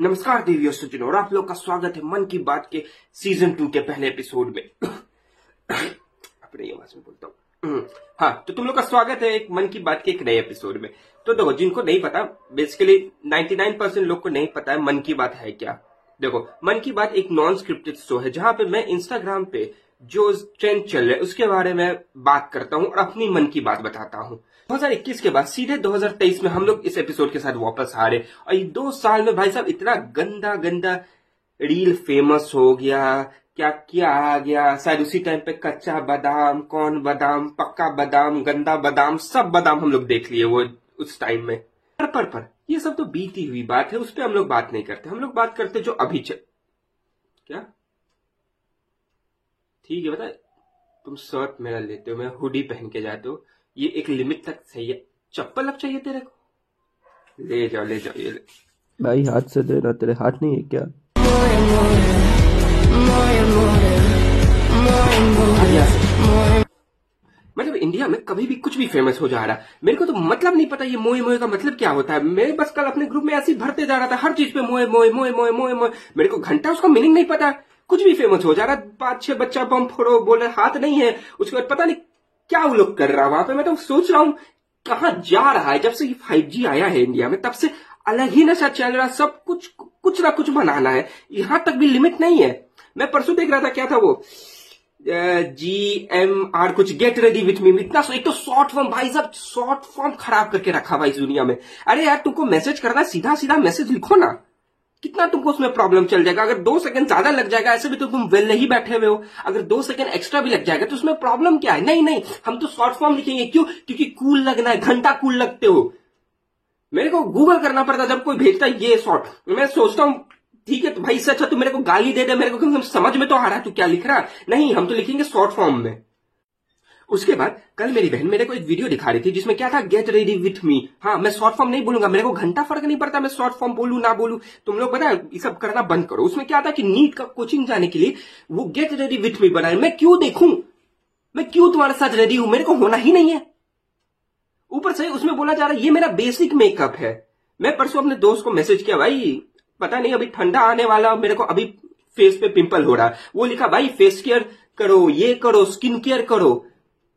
नमस्कार देवी सचिन और आप लोग का स्वागत है मन की बात के सीज़न टू के पहले एपिसोड में। अपनी आवाज़ में बोलता हूँ। हाँ तो तुम लोग का स्वागत है एक मन की बात के एक नए एपिसोड में। तो देखो, जिनको नहीं पता बेसिकली 99 परसेंट लोग को नहीं पता है मन की बात है क्या। देखो, मन की बात एक नॉन स्क्रिप्टेड शो है, जहाँ पे मैं इंस्टाग्राम पे जो ट्रेंड चल रहा है, उसके बारे में बात करता हूँ और अपनी मन की बात बताता हूँ। 2021 के बाद सीधे 2023 में हम लोग इस एपिसोड के साथ वापस आ रहे और ये दो साल में भाई साहब इतना गंदा गंदा रील फ़ेमस हो गया। क्या क्या आ गया? शायद उसी टाइम पे कच्चा बादाम, कौन बादाम, पक्का बादाम, गंदा बादाम, सब बादाम हम लोग देख लिए वो उस टाइम में। पर पर पर, ये सब तो बीती हुई बात है, उस पर हम लोग बात नहीं करते। हम लोग बात करते जो अभी चल क्या? ठीक है बता तुम शर्ट मेरा लेते हो, मैं हुडी पहन के जाते हो। ये एक लिमिट तक सही है चप्पल अब चाहिए तेरे को। ले जाओ ले जाओ ये ले। भाई हाथ से दे रहा तेरे हाथ नहीं है क्या? मतलब इंडिया में कभी भी कुछ भी फ़ेमस हो जा रहा है। मेरे को तो मतलब नहीं पता ये मोए मोए का मतलब क्या होता है। मैं बस कल अपने ग्रुप में ऐसे ही भरते जा रहा था हर चीज़ पे मोए मोए मोए मोए मोए मोए। मेरे को घंटा उसका मीनिंग नहीं पता। कुछ भी फ़ेमस हो जा रहा है पाँच छह बच्चा बम फोड़ो बोले हाथ नहीं है। उसके बाद पता नहीं क्या वो लोग कर रहा है? वहाँ पे मैं तो सोच रहा हूँ, कहा जा रहा है? जब से ये जी आया है इंडिया में, तब से अलग ही नशा चल रहा, सब कुछ कुछ ना कुछ बनाना है। यहाँ तक भी लिमिट नहीं है। मैं परसों देख रहा था, क्या था वो? जी एम आर कुछ गेट रेडी विथ मी इतना एक तो शॉर्ट फॉर्म भाई साहब शॉर्ट फॉर्म खराब करके रखा भाई इस दुनिया में। अरे यार, तुमको मैसेज करना सीधा सीधा मैसेज लिखो ना। कितना तुमको उसमें प्रॉब्लम चल जाएगा? अगर दो सेकंड ज़्यादा लग जाएगा, ऐसे भी तो तुम वेल नहीं बैठे हुए हो। अगर दो सेकंड एक्स्ट्रा भी लग जाएगा तो उसमें प्रॉब्लम क्या है? नहीं नहीं, हम तो शॉर्ट फॉर्म लिखेंगे। क्यों? क्योंकि कूल लगना है, घंटा कूल लगते हो। मेरे को गूगल करना पड़ता जब कोई भेजता है ये शॉर्ट मैं सोचता हूँ, ठीक है तो भाई इससे अच्छा तू मेरे को गाली दे दे, मेरे को समझ में तो आ रहा है, तू क्या लिख रहा नहीं, हम तो लिखेंगे शॉर्ट फॉर्म में। उसके बाद कल मेरी बहन मेरे को एक वीडियो दिखा रही थी जिसमें क्या था गेट रेडी विथ मी हाँ मैं शॉर्ट फॉर्म नहीं बोलूँगा, मेरे को घंटा फ़र्क नहीं पड़ता, मैं शॉर्ट फॉर्म बोलू, ना बोलू। तुम लोग पता ये सब करना बंद करो। उसमें क्या था कि नीट का कोचिंग जाने के लिए वो गेट रेडी विथ मी बनाए मैं क्यों देखूँ? मैं क्यों तुम्हारे साथ रेडी हूँ? मेरे को होना ही नहीं है। ऊपर से उसमें बोला जा रहा है, ये मेरा बेसिक मेकअप है। मैं परसों अपने दोस्त को मैसेज किया, भाई, पता नहीं, अभी ठंडा आने वाला, मेरे को अभी फेस पे पिंपल हो रहा है। वो लिखा, भाई फेस केयर करो, ये करो स्किन केयर करो।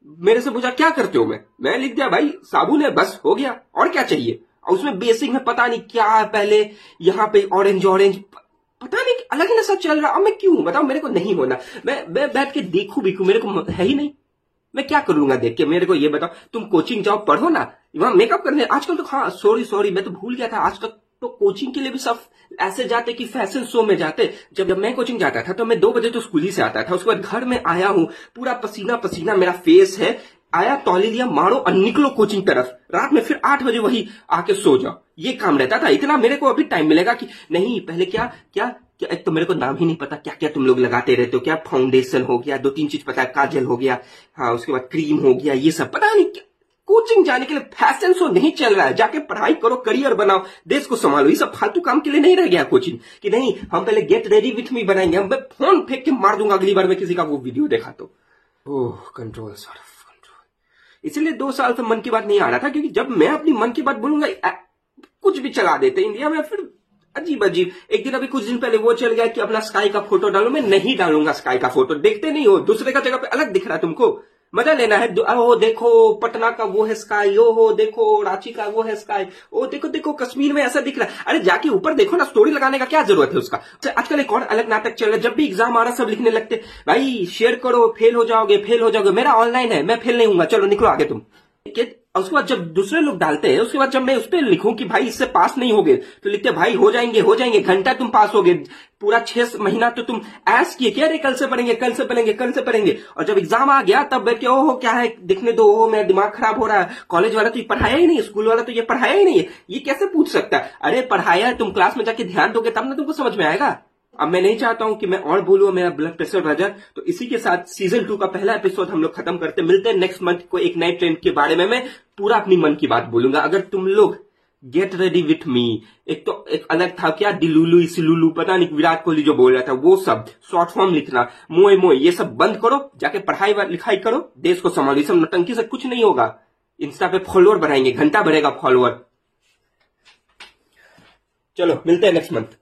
मेरे से पूछा, क्या करते हो? मैं मैं लिख दिया, भाई, साबुन है, बस, हो गया, और क्या चाहिए? और उसमें बेसिक में पता नहीं क्या है पहले, यहाँ पे ऑरेंज ऑरेंज पता नहीं, अलग ही नशा चल रहा, अब मैं क्यों, बताओ, मेरे को नहीं होना। मैं मैं बैठ के देखू भी मेरे को है ही नहीं। मैं क्या करूँगा देख के, मेरे को ये बताओ, तुम कोचिंग जाओ, पढ़ो ना, वहाँ मेकअप करने, आजकल तो हाँ सॉरी सॉरी मैं तो भूल गया था आज तक तो कोचिंग के लिए भी सब ऐसे जाते कि फ़ैशन शो में जाते। जब जब मैं कोचिंग जाता था तो मैं दो बजे तो स्कूल ही से आता था। उसके बाद घर में आया हूँ, पूरा पसीना पसीना मेरा फेस है। आया, तौली लिया, मारो और निकलो कोचिंग तरफ़। रात में फिर आठ बजे वही आके सो जाओ। ये काम रहता था। इतना मेरे को अभी टाइम मिलेगा कि नहीं, पहले क्या क्या क्या, एक तो मेरे को नाम ही नहीं पता। क्या क्या तुम लोग लगाते रहते हो? क्या फाउंडेशन हो गया? दो तीन चीज़ पता है, काजल हो गया हाँ उसके बाद क्रीम हो गया, ये सब। पता नहीं कोचिंग जाने के लिए फ़ैशन शो नहीं चल रहा है। जाके पढ़ाई करो, करियर बनाओ। देश को संभालो। ये सब फालतू काम के लिए नहीं रह गया कोचिंग। कि नहीं, हम पहले गेट रेडी विथ मी बनाएँगे। हम मैं फ़ोन फेंक के मार दूँगा अगली बार में किसी का वो वीडियो देखा तो। ओह कंट्रोल ऑफ़ कंट्रोल इसलिए दो साल से मन की बात नहीं आ रहा था, क्योंकि जब मैं अपनी मन की बात बोलूँगा कुछ भी चला देते इंडिया में, फिर अजीब अजीब एक दिन अभी कुछ दिन पहले वो चल गया कि अपना स्काई का फ़ोटो डालो। मैं नहीं डालूँगा स्काई का फ़ोटो देखते नहीं हो, दूसरे का जगह पे अलग दिख रहा है तुमको। मज़ा लेना है। ओ देखो पटना का वो है स्काई ओ हो देखो रांची का वो है स्काई ओ देखो देखो कश्मीर में ऐसा दिख रहा है। अरे जाके ऊपर देखो ना स्टोरी लगाने का क्या ज़रूरत है उसका? अच्छा, आजकल एक और अलग नाटक चल रहा है जब भी एग्ज़ाम आ रहा सब लिखने लगते भाई शेयर करो फेल हो जाओगे फेल हो जाओगे। मेरा ऑनलाइन है मैं फेल नहीं हूँगा। चलो निकलो आगे तुम। उसके बाद जब दूसरे लोग डालते हैं, उसके बाद जब मैं उस पर लिखूं कि भाई इससे पास नहीं होगे तो लिखते भाई, हो जाएँगे हो जाएँगे, घंटा तुम पास होगे, पूरा छह महीना तो तुम ऐस किए क्या रे कल से पढ़ेंगे, कल से पढ़ेंगे, कल से पढ़ेंगे। और जब एग्ज़ाम आ गया, तब बैठ के, ओहो, क्या है? दिखने दो, ओहो, मेरा दिमाग खराब हो रहा है। कॉलेज वाला तो ये पढ़ाया ही नहीं स्कूल वाला तो ये पढ़ाया ही नहीं है। ये कैसे पूछ सकता है? अरे, पढ़ाया है, तुम क्लास में जाके ध्यान दोगे, तब ना तुमको समझ में आएगा। अब मैं नहीं चाहता हूँ कि मैं और बोलूँ मेरा ब्लड प्रेशर बढ़ जाए तो इसी के साथ सीज़न टू का पहला एपिसोड हम लोग खत्म करते मिलते हैं नेक्स्ट मंथ को एक नए ट्रेंड के बारे में। मैं पूरा अपनी मन की बात बोलूँगा। अगर तुम लोग गेट रेडी विथ मी एक तो एक अलग था क्या? डिलुलू इसलुलू पता नहीं विराट कोहली जो बोल रहा था, वो सब शॉर्ट फॉर्म लिखना, मोए मोए, ये सब बंद करो, जाके पढ़ाई लिखाई करो, देश को संभालो। ये सब नटंकी से कुछ नहीं होगा। इंस्टा पे फॉलोअर बढ़ाएँगे, घंटा बढ़ेगा फॉलोअर चलो, मिलते हैं नेक्स्ट मंथ